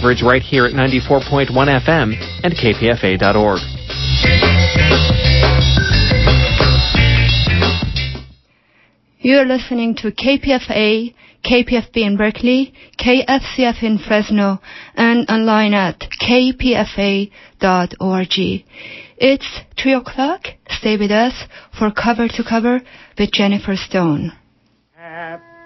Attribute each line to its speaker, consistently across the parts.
Speaker 1: coverage right here at 94.1 FM and kpfa.org.
Speaker 2: You're listening to KPFA, KPFB in Berkeley, KFCF in Fresno, and online at kpfa.org. It's 3 o'clock. Stay with us for Cover to Cover with Jennifer Stone.
Speaker 3: Happy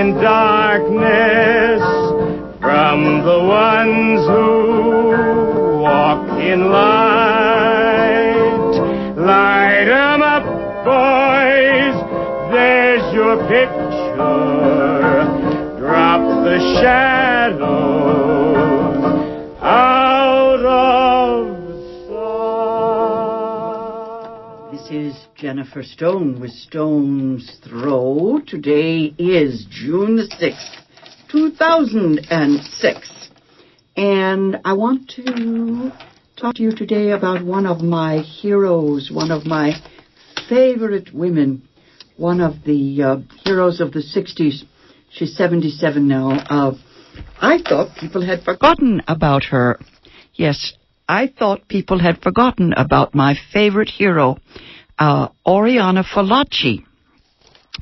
Speaker 3: in darkness from the ones who walk in light. Light 'em up, boys. There's your picture. Drop the shadows
Speaker 4: Jennifer Stone with Stone's Throw. Today is June the 6th, 2006. And I want to talk to you today about one of my heroes, one of my favorite women, one of the uh, heroes of the 60s. She's 77 now. Uh, I thought people had forgotten about her. Yes, I thought people had forgotten about my favorite hero, uh, Oriana Fallaci.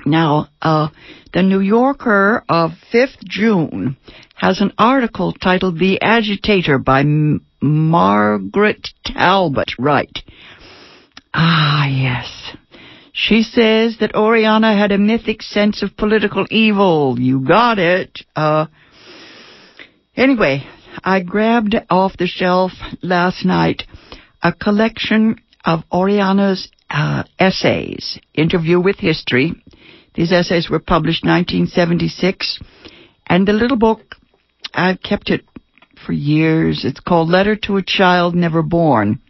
Speaker 4: Now, uh, the New Yorker of 5th June has an article titled The Agitator by M- Margaret Talbot. Right. Ah, yes. She says that Oriana had a mythic sense of political evil. You got it. Uh, anyway, I grabbed off the shelf last night a collection of Oriana's uh, essays, Interview with History. These essays were published 1976, and the little book, I've kept it for years. It's called Letter to a Child Never Born.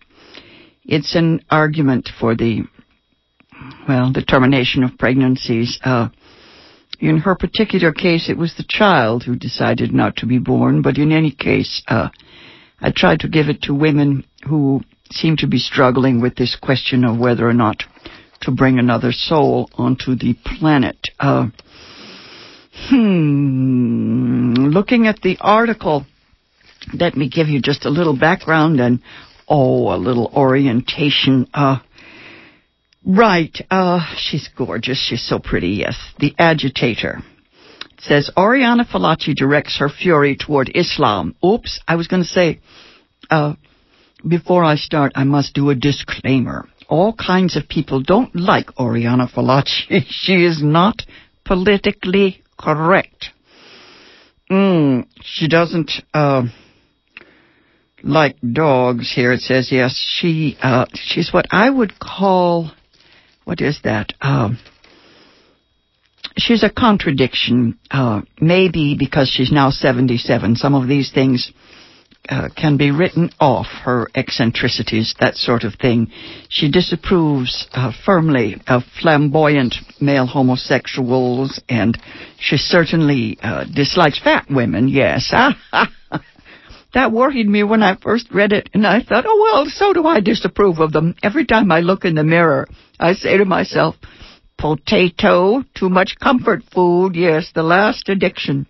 Speaker 4: It's an argument for the, well, the termination of pregnancies. Uh, in her particular case, it was the child who decided not to be born, but in any case, uh, I tried to give it to women who seem to be struggling with this question of whether or not to bring another soul onto the planet. Uh, hmm, looking at the article, let me give you just a little background and, oh, a little orientation. Uh, right, uh, she's gorgeous. She's so pretty, yes. The agitator. It says, Oriana Fallaci directs her fury toward Islam. Oops, I was going to say, uh, before I start, I must do a disclaimer. All kinds of people don't like Oriana Fallaci. she is not politically correct. Mm, she doesn't uh, like dogs. Here it says yes. She uh, she's what I would call what is that? Um, she's a contradiction. Uh, maybe because she's now seventy-seven. Some of these things uh, can be written off, her eccentricities, that sort of thing. She disapproves uh, firmly of flamboyant male homosexuals, and she certainly uh, dislikes fat women, yes. that worried me when I first read it, and I thought, oh, well, so do I disapprove of them. Every time I look in the mirror, I say to myself, potato, too much comfort food, yes, the last addiction.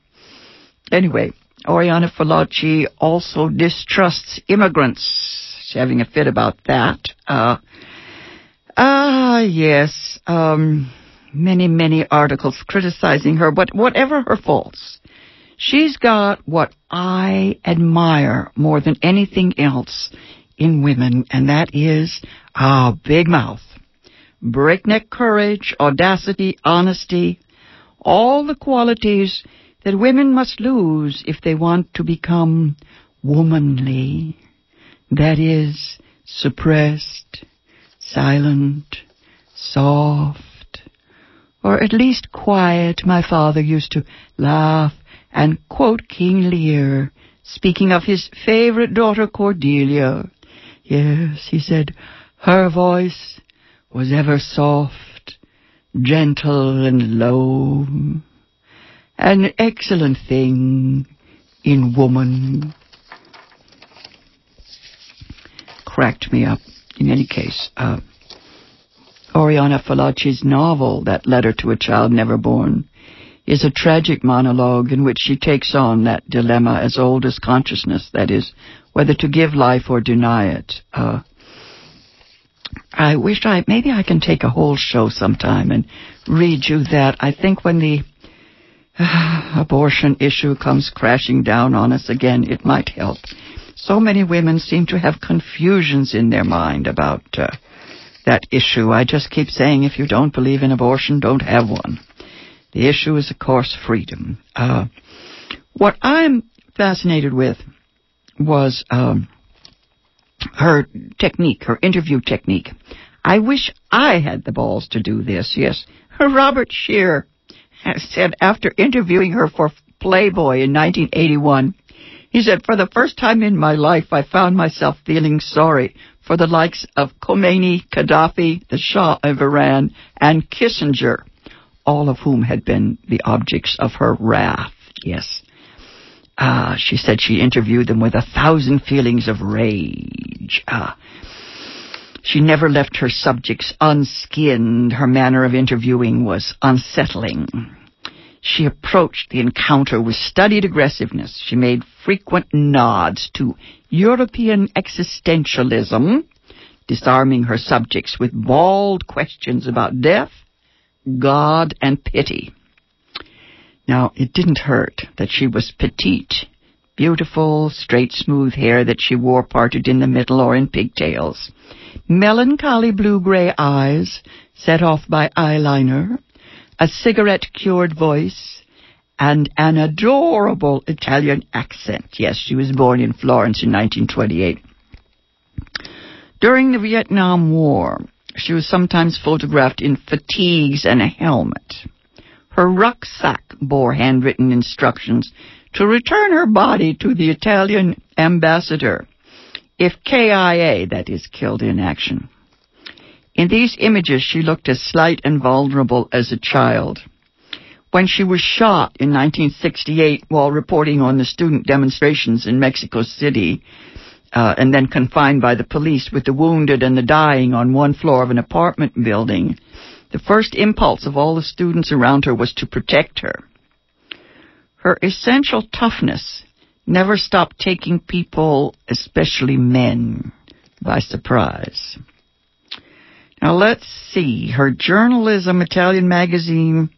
Speaker 4: Anyway, Oriana Fallaci also distrusts immigrants. She's having a fit about that. Uh, ah, yes. Um, many, many articles criticizing her, but whatever her faults, she's got what I admire more than anything else in women, and that is a big mouth, breakneck courage, audacity, honesty, all the qualities that women must lose if they want to become womanly. That is, suppressed, silent, soft, or at least quiet. My father used to laugh and quote King Lear, speaking of his favorite daughter Cordelia. Yes, he said, her voice was ever soft, gentle and low. An excellent thing in woman. Cracked me up. In any case, uh, Oriana Fallaci's novel, That Letter to a Child Never Born, is a tragic monologue in which she takes on that dilemma as old as consciousness, that is, whether to give life or deny it. Uh, I wish I, maybe I can take a whole show sometime and read you that. I think when the abortion issue comes crashing down on us again, it might help. So many women seem to have confusions in their mind about uh, that issue. I just keep saying if you don't believe in abortion, don't have one. The issue is, of course, freedom. Uh, what I'm fascinated with was um, her technique, her interview technique. I wish I had the balls to do this. Yes, Robert Scheer said after interviewing her for Playboy in 1981, he said, For the first time in my life, I found myself feeling sorry for the likes of Khomeini, Gaddafi, the Shah of Iran, and Kissinger, all of whom had been the objects of her wrath. Yes. Uh, she said she interviewed them with a thousand feelings of rage. Uh, she never left her subjects unskinned. Her manner of interviewing was unsettling. She approached the encounter with studied aggressiveness. She made frequent nods to European existentialism, disarming her subjects with bald questions about death, God, and pity. Now, it didn't hurt that she was petite, beautiful, straight, smooth hair that she wore parted in the middle or in pigtails, melancholy blue-gray eyes set off by eyeliner, a cigarette-cured voice, and an adorable Italian accent. Yes, she was born in Florence in 1928. During the Vietnam War, she was sometimes photographed in fatigues and a helmet. Her rucksack bore handwritten instructions to return her body to the Italian ambassador if KIA, that is, killed in action. In these images, she looked as slight and vulnerable as a child. When she was shot in 1968 while reporting on the student demonstrations in Mexico City, uh, and then confined by the police with the wounded and the dying on one floor of an apartment building, the first impulse of all the students around her was to protect her. Her essential toughness never stopped taking people, especially men, by surprise. Now let's see. Her journalism, Italian magazine,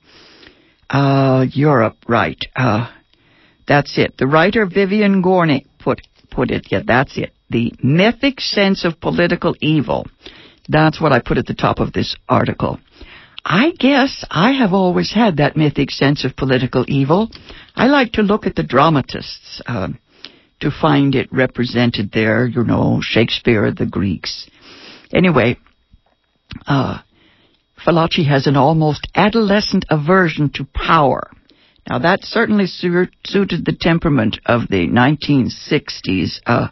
Speaker 4: uh, Europe, right. Uh, that's it. The writer Vivian Gornick put, put it, yeah, that's it. The mythic sense of political evil. That's what I put at the top of this article. I guess I have always had that mythic sense of political evil. I like to look at the dramatists uh, to find it represented there, you know, Shakespeare, the Greeks. Anyway, uh, has an almost adolescent aversion to power. Now that certainly su- suited the temperament of the 1960s. Uh,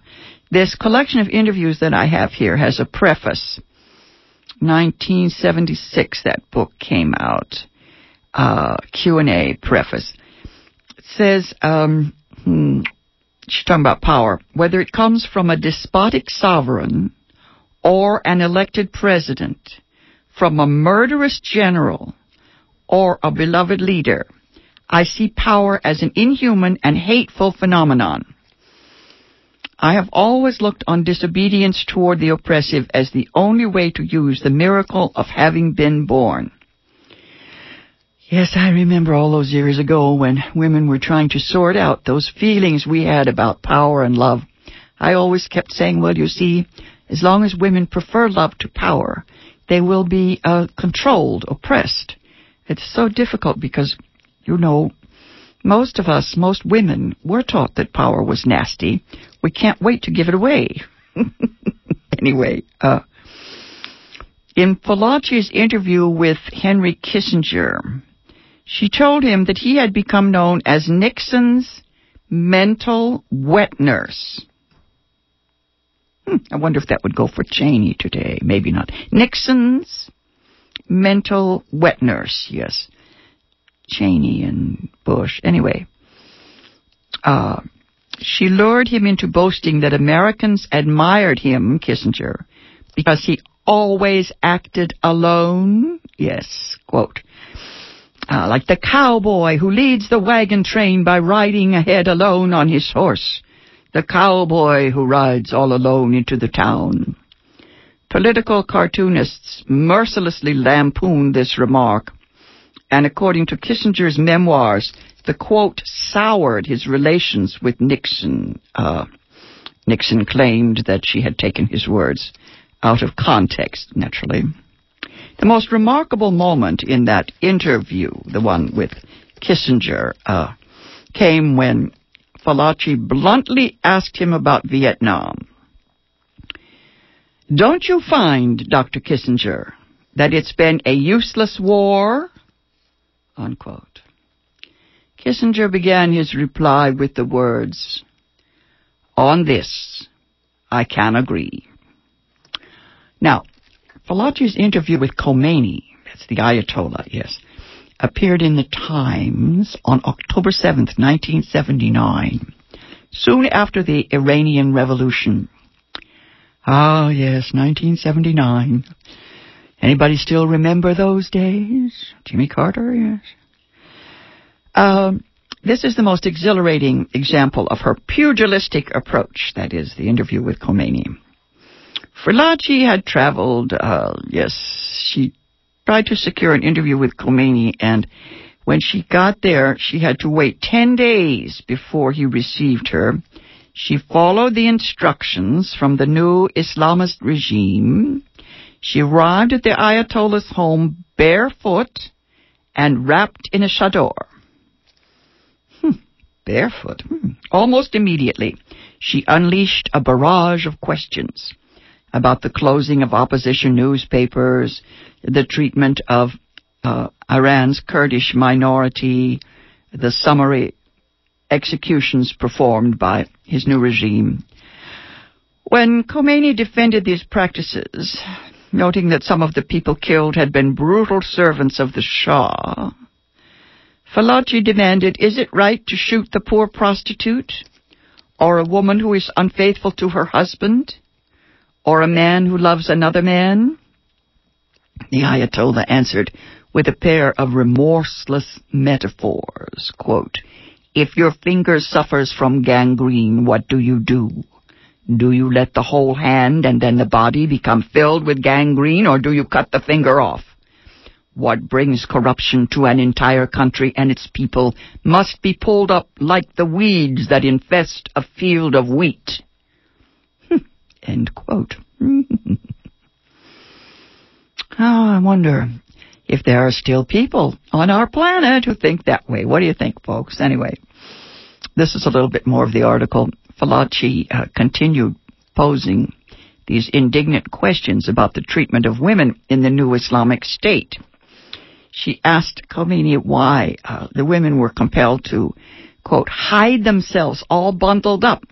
Speaker 4: this collection of interviews that I have here has a preface 1976 that book came out. Uh, Q&A preface. It says, um, hmm, she's talking about power. Whether it comes from a despotic sovereign or an elected president, from a murderous general or a beloved leader, I see power as an inhuman and hateful phenomenon. I have always looked on disobedience toward the oppressive as the only way to use the miracle of having been born. Yes, I remember all those years ago when women were trying to sort out those feelings we had about power and love. I always kept saying, well, you see, as long as women prefer love to power, they will be uh, controlled, oppressed. It's so difficult because, you know, most of us, most women, were taught that power was nasty. We can't wait to give it away. anyway, uh, in Fallaci's interview with Henry Kissinger, she told him that he had become known as Nixon's mental wet nurse. Hmm, I wonder if that would go for Cheney today. Maybe not. Nixon's mental wet nurse, yes. Cheney and Bush. Anyway, uh, she lured him into boasting that Americans admired him, Kissinger, because he always acted alone. Yes, quote. Uh, like the cowboy who leads the wagon train by riding ahead alone on his horse. The cowboy who rides all alone into the town. Political cartoonists mercilessly lampooned this remark, and according to Kissinger's memoirs, the quote soured his relations with Nixon. Uh, Nixon claimed that she had taken his words out of context, naturally. The most remarkable moment in that interview, the one with Kissinger, uh, came when Fallaci bluntly asked him about Vietnam. Don't you find, Dr. Kissinger, that it's been a useless war? Unquote. Kissinger began his reply with the words, On this, I can agree. Now, Fallaci's interview with Khomeini, that's the Ayatollah, yes, appeared in the Times on October 7th, 1979, soon after the Iranian Revolution. Ah, yes, 1979. Anybody still remember those days? Jimmy Carter, yes. Um, this is the most exhilarating example of her pugilistic approach, that is, the interview with Khomeini. Fallaci had traveled, uh, yes, she tried to secure an interview with Khomeini, and when she got there, she had to wait 10 days before he received her. She followed the instructions from the new Islamist regime. She arrived at the Ayatollah's home barefoot and wrapped in a chador. Hmm, barefoot. Hmm. Almost immediately, she unleashed a barrage of questions about the closing of opposition newspapers, the treatment of uh, Iran's Kurdish minority, the summary executions performed by his new regime. When Khomeini defended these practices, noting that some of the people killed had been brutal servants of the Shah, Fallaci demanded, is it right to shoot the poor prostitute? Or a woman who is unfaithful to her husband? or a man who loves another man? The Ayatollah answered with a pair of remorseless metaphors. Quote, if your finger suffers from gangrene, what do you do? Do you let the whole hand and then the body become filled with gangrene, or do you cut the finger off? What brings corruption to an entire country and its people must be pulled up like the weeds that infest a field of wheat. End quote. oh, I wonder if there are still people on our planet who think that way. What do you think, folks? Anyway, this is a little bit more of the article. Fallaci uh, continued posing these indignant questions about the treatment of women in the new Islamic State. She asked Khomeini why uh, the women were compelled to, quote, hide themselves all bundled up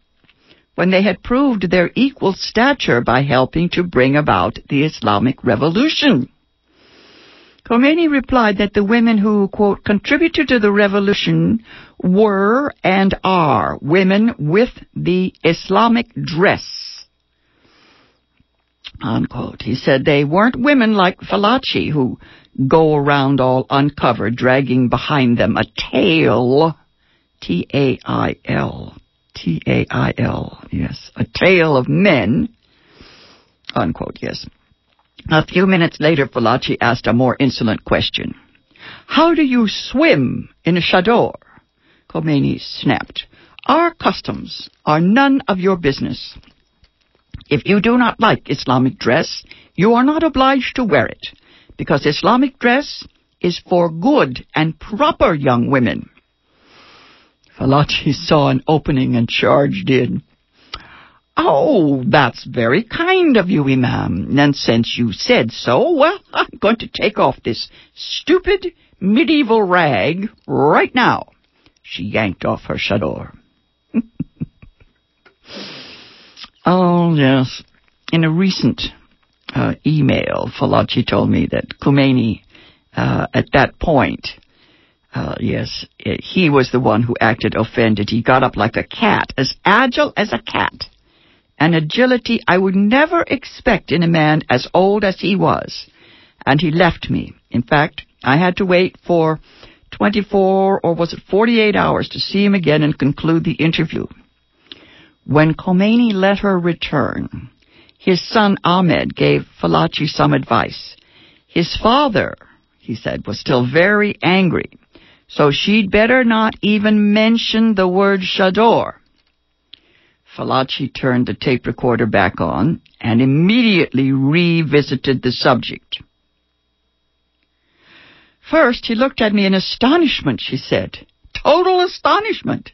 Speaker 4: when they had proved their equal stature by helping to bring about the Islamic Revolution. Khomeini replied that the women who, quote, contributed to the revolution were and are women with the Islamic dress. Unquote. He said they weren't women like Fallaci who go around all uncovered, dragging behind them a tail, T-A-I-L, T-A-I-L, yes, a tail of men, unquote, yes. A few minutes later, Fallaci asked a more insolent question. How do you swim in a chador? Khomeini snapped. Our customs are none of your business. If you do not like Islamic dress, you are not obliged to wear it, because Islamic dress is for good and proper young women. Fallaci saw an opening and charged in. Oh, that's very kind of you, Imam. And since you said so, well, I'm going to take off this stupid medieval rag right now. She yanked off her chador. oh, yes. In a recent uh, email, Fallaci told me that Khomeini, uh, at that point, uh, yes, he was the one who acted offended. He got up like a cat, as agile as a cat an agility I would never expect in a man as old as he was. And he left me. In fact, I had to wait for 24 or was it 48 hours to see him again and conclude the interview. When Khomeini let her return, his son Ahmed gave Fallaci some advice. His father, he said, was still very angry, so she'd better not even mention the word Chador. Fallaci turned the tape recorder back on and immediately revisited the subject. First, he looked at me in astonishment, she said. Total astonishment.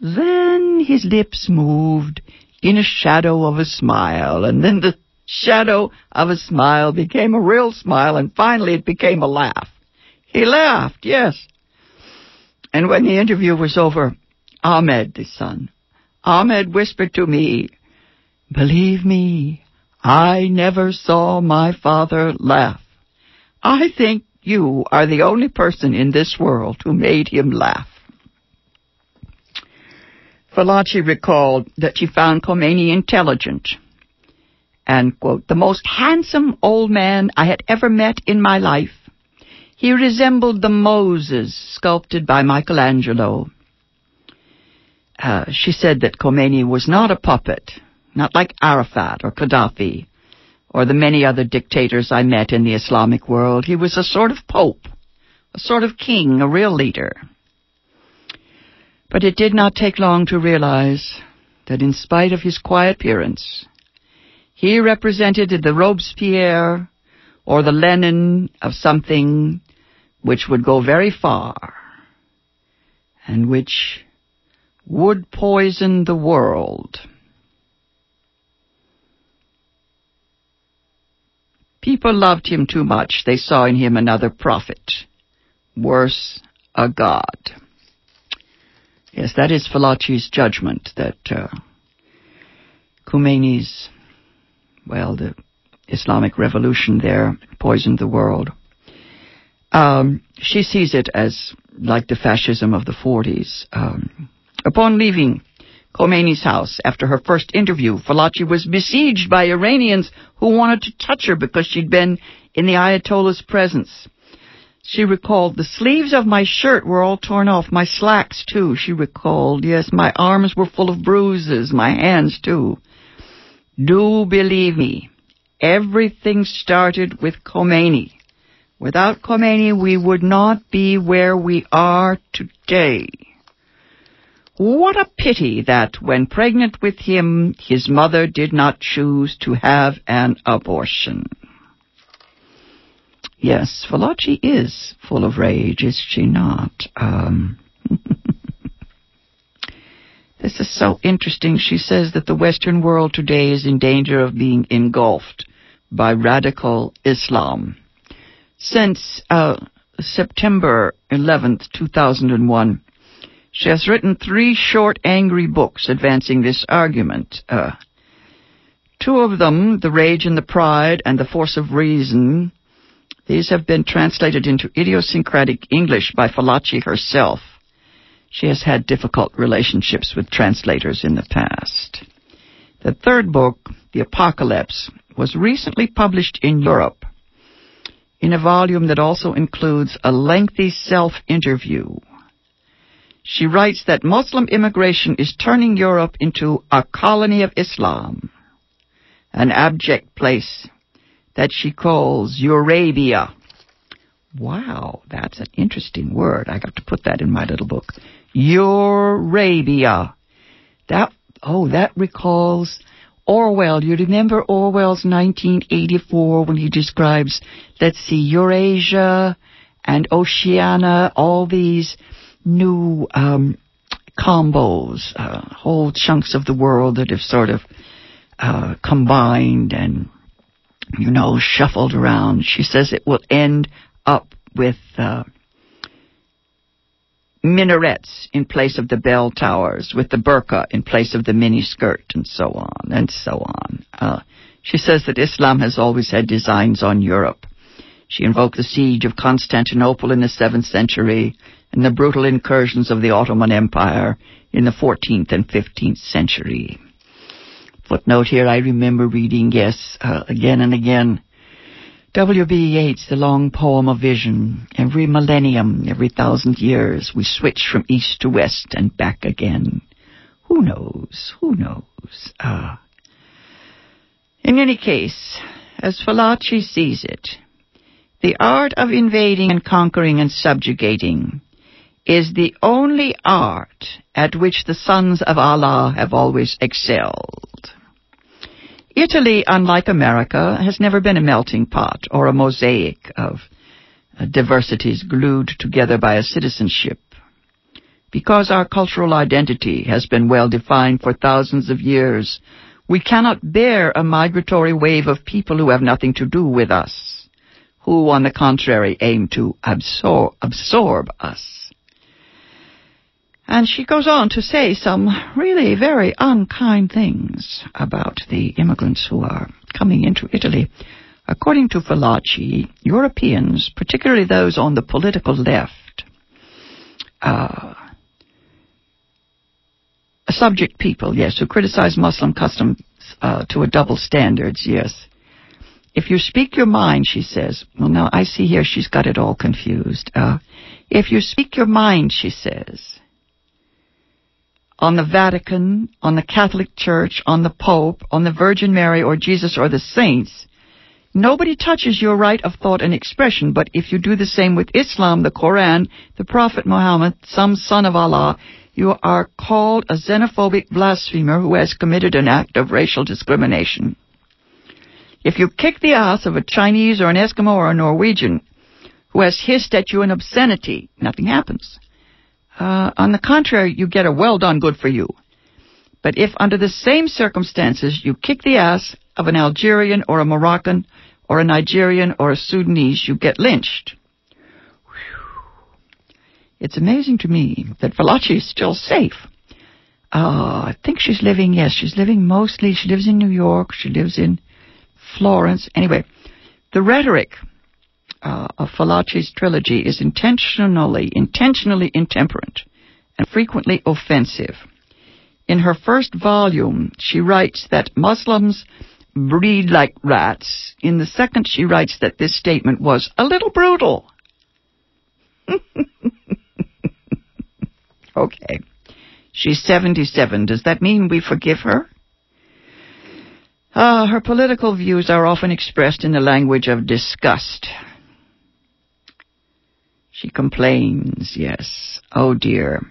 Speaker 4: Then his lips moved in a shadow of a smile, and then the shadow of a smile became a real smile, and finally it became a laugh. He laughed, yes. And when the interview was over, Ahmed, the son, Ahmed whispered to me, Believe me, I never saw my father laugh. I think you are the only person in this world who made him laugh. Fallaci recalled that she found Khomeini intelligent and, quote, the most handsome old man I had ever met in my life. He resembled the Moses sculpted by Michelangelo. Uh, she said that Khomeini was not a puppet, not like Arafat or Gaddafi or the many other dictators I met in the Islamic world. He was a sort of pope, a sort of king, a real leader. But it did not take long to realize that in spite of his quiet appearance, he represented the Robespierre or the Lenin of something which would go very far and which would poison the world. People loved him too much. They saw in him another prophet. Worse, a god. Yes, that is Fallaci's judgment that uh, Khomeini's, well, the Islamic revolution there poisoned the world. Um, she sees it as like the fascism of the 40s. Um, upon leaving Khomeini's house after her first interview, Fallaci was besieged by Iranians who wanted to touch her because she'd been in the Ayatollah's presence. She recalled, the sleeves of my shirt were all torn off, my slacks too, she recalled. Yes, my arms were full of bruises, my hands too. Do believe me, everything started with Khomeini. Without Khomeini, we would not be where we are today. What a pity that when pregnant with him, his mother did not choose to have an abortion. Yes, Fallaci is full of rage, is she not? Um, this is so interesting. She says that the Western world today is in danger of being engulfed by radical Islam. Since uh, September 11th, 2001, she has written three short, angry books advancing this argument. Uh, two of them, The Rage and the Pride and The Force of Reason, these have been translated into idiosyncratic English by Fallaci herself. She has had difficult relationships with translators in the past. The third book, The Apocalypse, was recently published in Europe in a volume that also includes a lengthy self-interview. She writes that Muslim immigration is turning Europe into a colony of Islam, an abject place that she calls Eurabia. Wow, that's an interesting word. I got to put that in my little book. Eurabia. That, oh, that recalls Orwell. You remember Orwell's 1984 when he describes, let's see, Eurasia and Oceania, all these new um, combos, uh, whole chunks of the world that have sort of uh, combined and you know, shuffled around. She says it will end up with uh, minarets in place of the bell towers, with the burqa in place of the miniskirt, and so on and so on. Uh, she says that Islam has always had designs on Europe. She invoked the siege of Constantinople in the 7th century and the brutal incursions of the Ottoman Empire in the 14th and 15th century. Footnote here, I remember reading, yes, uh, again and again, W.B. Yeats, The Long Poem of Vision. Every millennium, every thousand years, we switch from east to west and back again. Who knows? Who knows? Ah. In any case, as Fallaci sees it, the art of invading and conquering and subjugating is the only art at which the sons of Allah have always excelled. Italy, unlike America, has never been a melting pot or a mosaic of uh, diversities glued together by a citizenship. Because our cultural identity has been well defined for thousands of years, we cannot bear a migratory wave of people who have nothing to do with us, who, on the contrary, aim to absor- absorb us. And she goes on to say some really very unkind things about the immigrants who are coming into Italy. According to Fallaci, Europeans, particularly those on the political left, uh, subject people, yes, who criticize Muslim customs uh, to a double standards, yes. If you speak your mind, she says, well, now I see here she's got it all confused. Uh, if you speak your mind, she says, on the Vatican, on the Catholic Church, on the Pope, on the Virgin Mary or Jesus or the saints, nobody touches your right of thought and expression. But if you do the same with Islam, the Quran, the Prophet Muhammad, some son of Allah, you are called a xenophobic blasphemer who has committed an act of racial discrimination. If you kick the ass of a Chinese or an Eskimo or a Norwegian who has hissed at you an obscenity, nothing happens. Uh, on the contrary, you get a well done, good for you. But if under the same circumstances you kick the ass of an Algerian or a Moroccan or a Nigerian or a Sudanese, you get lynched. It's amazing to me that Fallaci is still safe. Uh, I think she's living, yes, she's living mostly, she lives in New York, she lives in Florence. Anyway, the rhetoric uh, of Fallaci's trilogy is intentionally, intentionally intemperate and frequently offensive. In her first volume, she writes that Muslims breed like rats. In the second, she writes that this statement was a little brutal. okay. She's 77. Does that mean we forgive her? Uh, her political views are often expressed in the language of disgust. She complains, yes. Oh dear.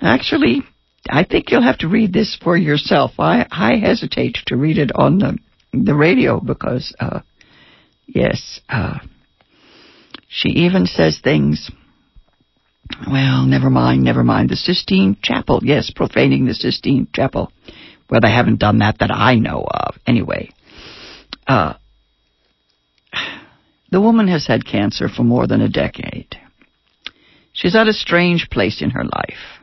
Speaker 4: Actually, I think you'll have to read this for yourself. I, I hesitate to read it on the, the radio because, uh, yes, uh, she even says things. Well, never mind, never mind. The Sistine Chapel, yes, profaning the Sistine Chapel. Well, they haven't done that that I know of. Anyway, uh, the woman has had cancer for more than a decade. She's at a strange place in her life.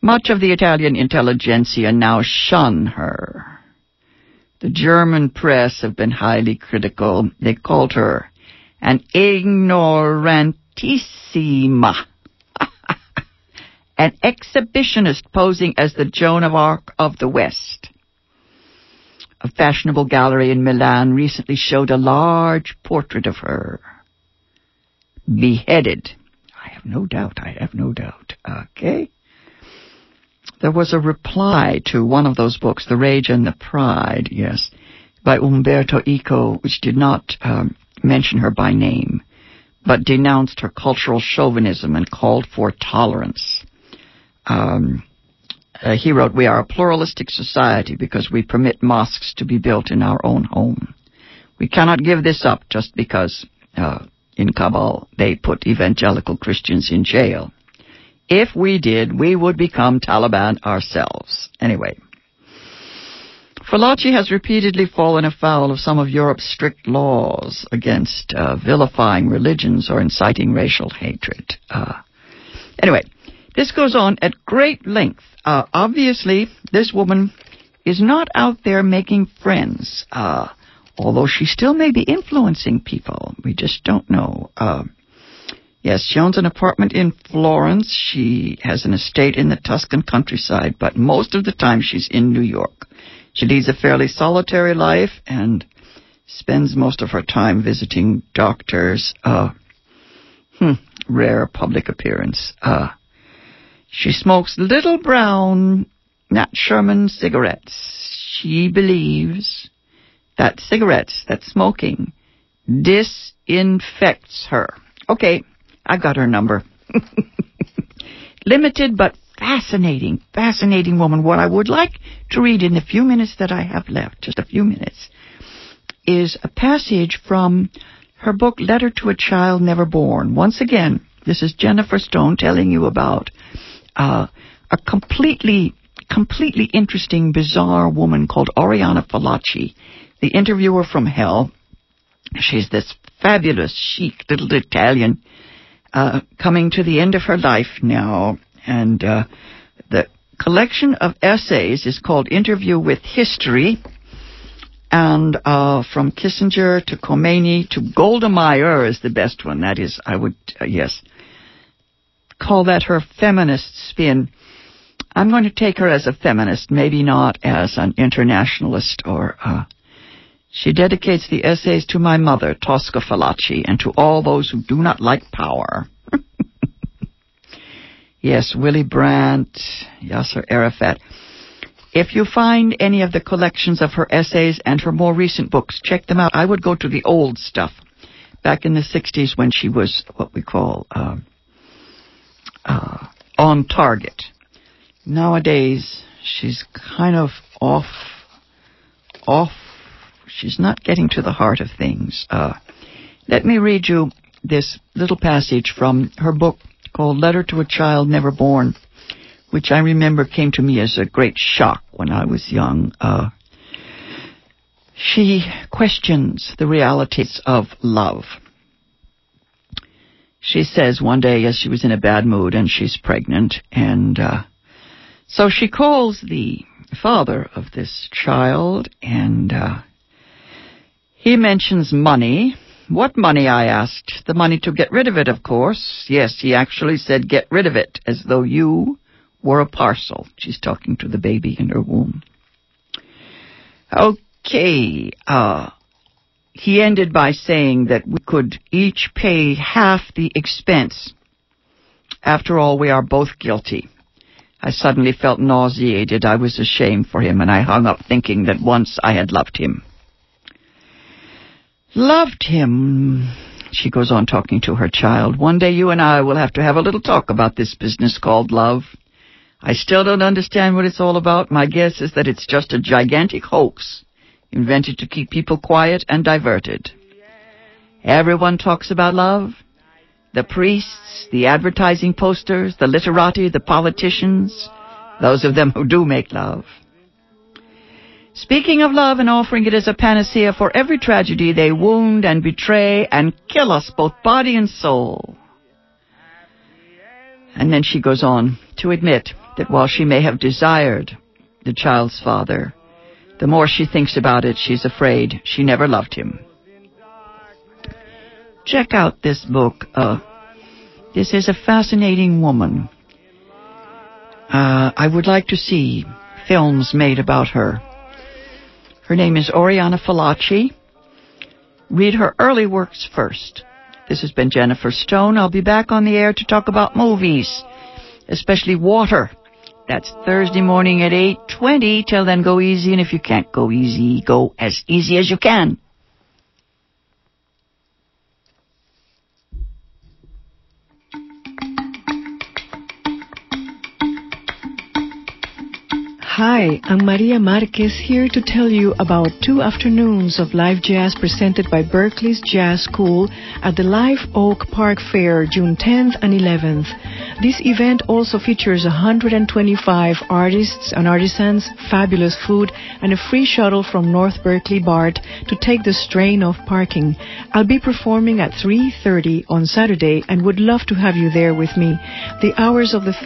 Speaker 4: Much of the Italian intelligentsia now shun her. The German press have been highly critical. They called her an ignorantissima. an exhibitionist posing as the Joan of Arc of the West. A fashionable gallery in Milan recently showed a large portrait of her. Beheaded. I have no doubt, I have no doubt. Okay. There was a reply to one of those books, The Rage and the Pride, yes, by Umberto Eco, which did not um, mention her by name, but denounced her cultural chauvinism and called for tolerance. Um, uh, he wrote, We are a pluralistic society because we permit mosques to be built in our own home. We cannot give this up just because uh, in Kabul they put evangelical Christians in jail. If we did, we would become Taliban ourselves. Anyway. Fallaci has repeatedly fallen afoul of some of Europe's strict laws against uh, vilifying religions or inciting racial hatred. Uh, Anyway, this goes on at great length. Uh, obviously, this woman is not out there making friends, uh, although she still may be influencing people. We just don't know. Uh, yes, she owns an apartment in Florence. She has an estate in the Tuscan countryside, but most of the time she's in New York. She leads a fairly solitary life and spends most of her time visiting doctors. Uh, hmm, rare public appearance. Uh, she smokes little brown Nat Sherman cigarettes. She believes that cigarettes, that smoking, disinfects her. Okay, I've got her number. Limited but fascinating, fascinating woman. What I would like to read in the few minutes that I have left, just a few minutes, is a passage from her book Letter to a Child Never Born. Once again, this is Jennifer Stone telling you about uh, a completely, completely interesting, bizarre woman called Oriana Fallaci, the interviewer from hell. She's this fabulous, chic little Italian uh, coming to the end of her life now, and uh, the collection of essays is called Interview with History. And uh, from Kissinger to Khomeini to Golda Meir is the best one. That is, I would, uh, yes, call that her feminist spin. I'm going to take her as a feminist, maybe not as an internationalist or. Uh, she dedicates the essays to my mother, Tosca Fallaci, and to all those who do not like power. yes, Willy Brandt, Yasser Arafat. If you find any of the collections of her essays and her more recent books, check them out. I would go to the old stuff, back in the 60s when she was what we call uh, uh, on target. Nowadays, she's kind of off, off. She's not getting to the heart of things. Uh, let me read you this little passage from her book called Letter to a Child Never Born which I remember came to me as a great shock when I was young. Uh, she questions the realities of love. She says one day, yes, she was in a bad mood and she's pregnant, and uh, so she calls the father of this child, and uh, he mentions money. What money? I asked. The money to get rid of it, of course. Yes, he actually said, get rid of it, as though you were a parcel. She's talking to the baby in her womb. Okay, uh, he ended by saying that we could each pay half the expense. After all, we are both guilty. I suddenly felt nauseated. I was ashamed for him, and I hung up thinking that once I had loved him. Loved him, she goes on talking to her child. One day you and I will have to have a little talk about this business called love. I still don't understand what it's all about. My guess is that it's just a gigantic hoax invented to keep people quiet and diverted. Everyone talks about love. The priests, the advertising posters, the literati, the politicians, those of them who do make love. Speaking of love and offering it as a panacea for every tragedy, they wound and betray and kill us both body and soul. And then she goes on to admit that while she may have desired the child's father, the more she thinks about it, she's afraid she never loved him. Check out this book. Uh, this is a fascinating woman. Uh, I would like to see films made about her. Her name is Oriana Fallaci. Read her early works first. This has been Jennifer Stone. I'll be back on the air to talk about movies, especially water. That's Thursday morning at 8.20. Till then, go easy, and if you can't go easy, go as easy as you can.
Speaker 5: Hi, I'm Maria Marquez here to tell you about two afternoons of live jazz presented by Berkeley's Jazz School at the Live Oak Park Fair June 10th and 11th. This event also features 125 artists and artisans, fabulous food, and a free shuttle from North Berkeley BART to take the strain off parking. I'll be performing at 3.30 on Saturday and would love to have you there with me. The hours of the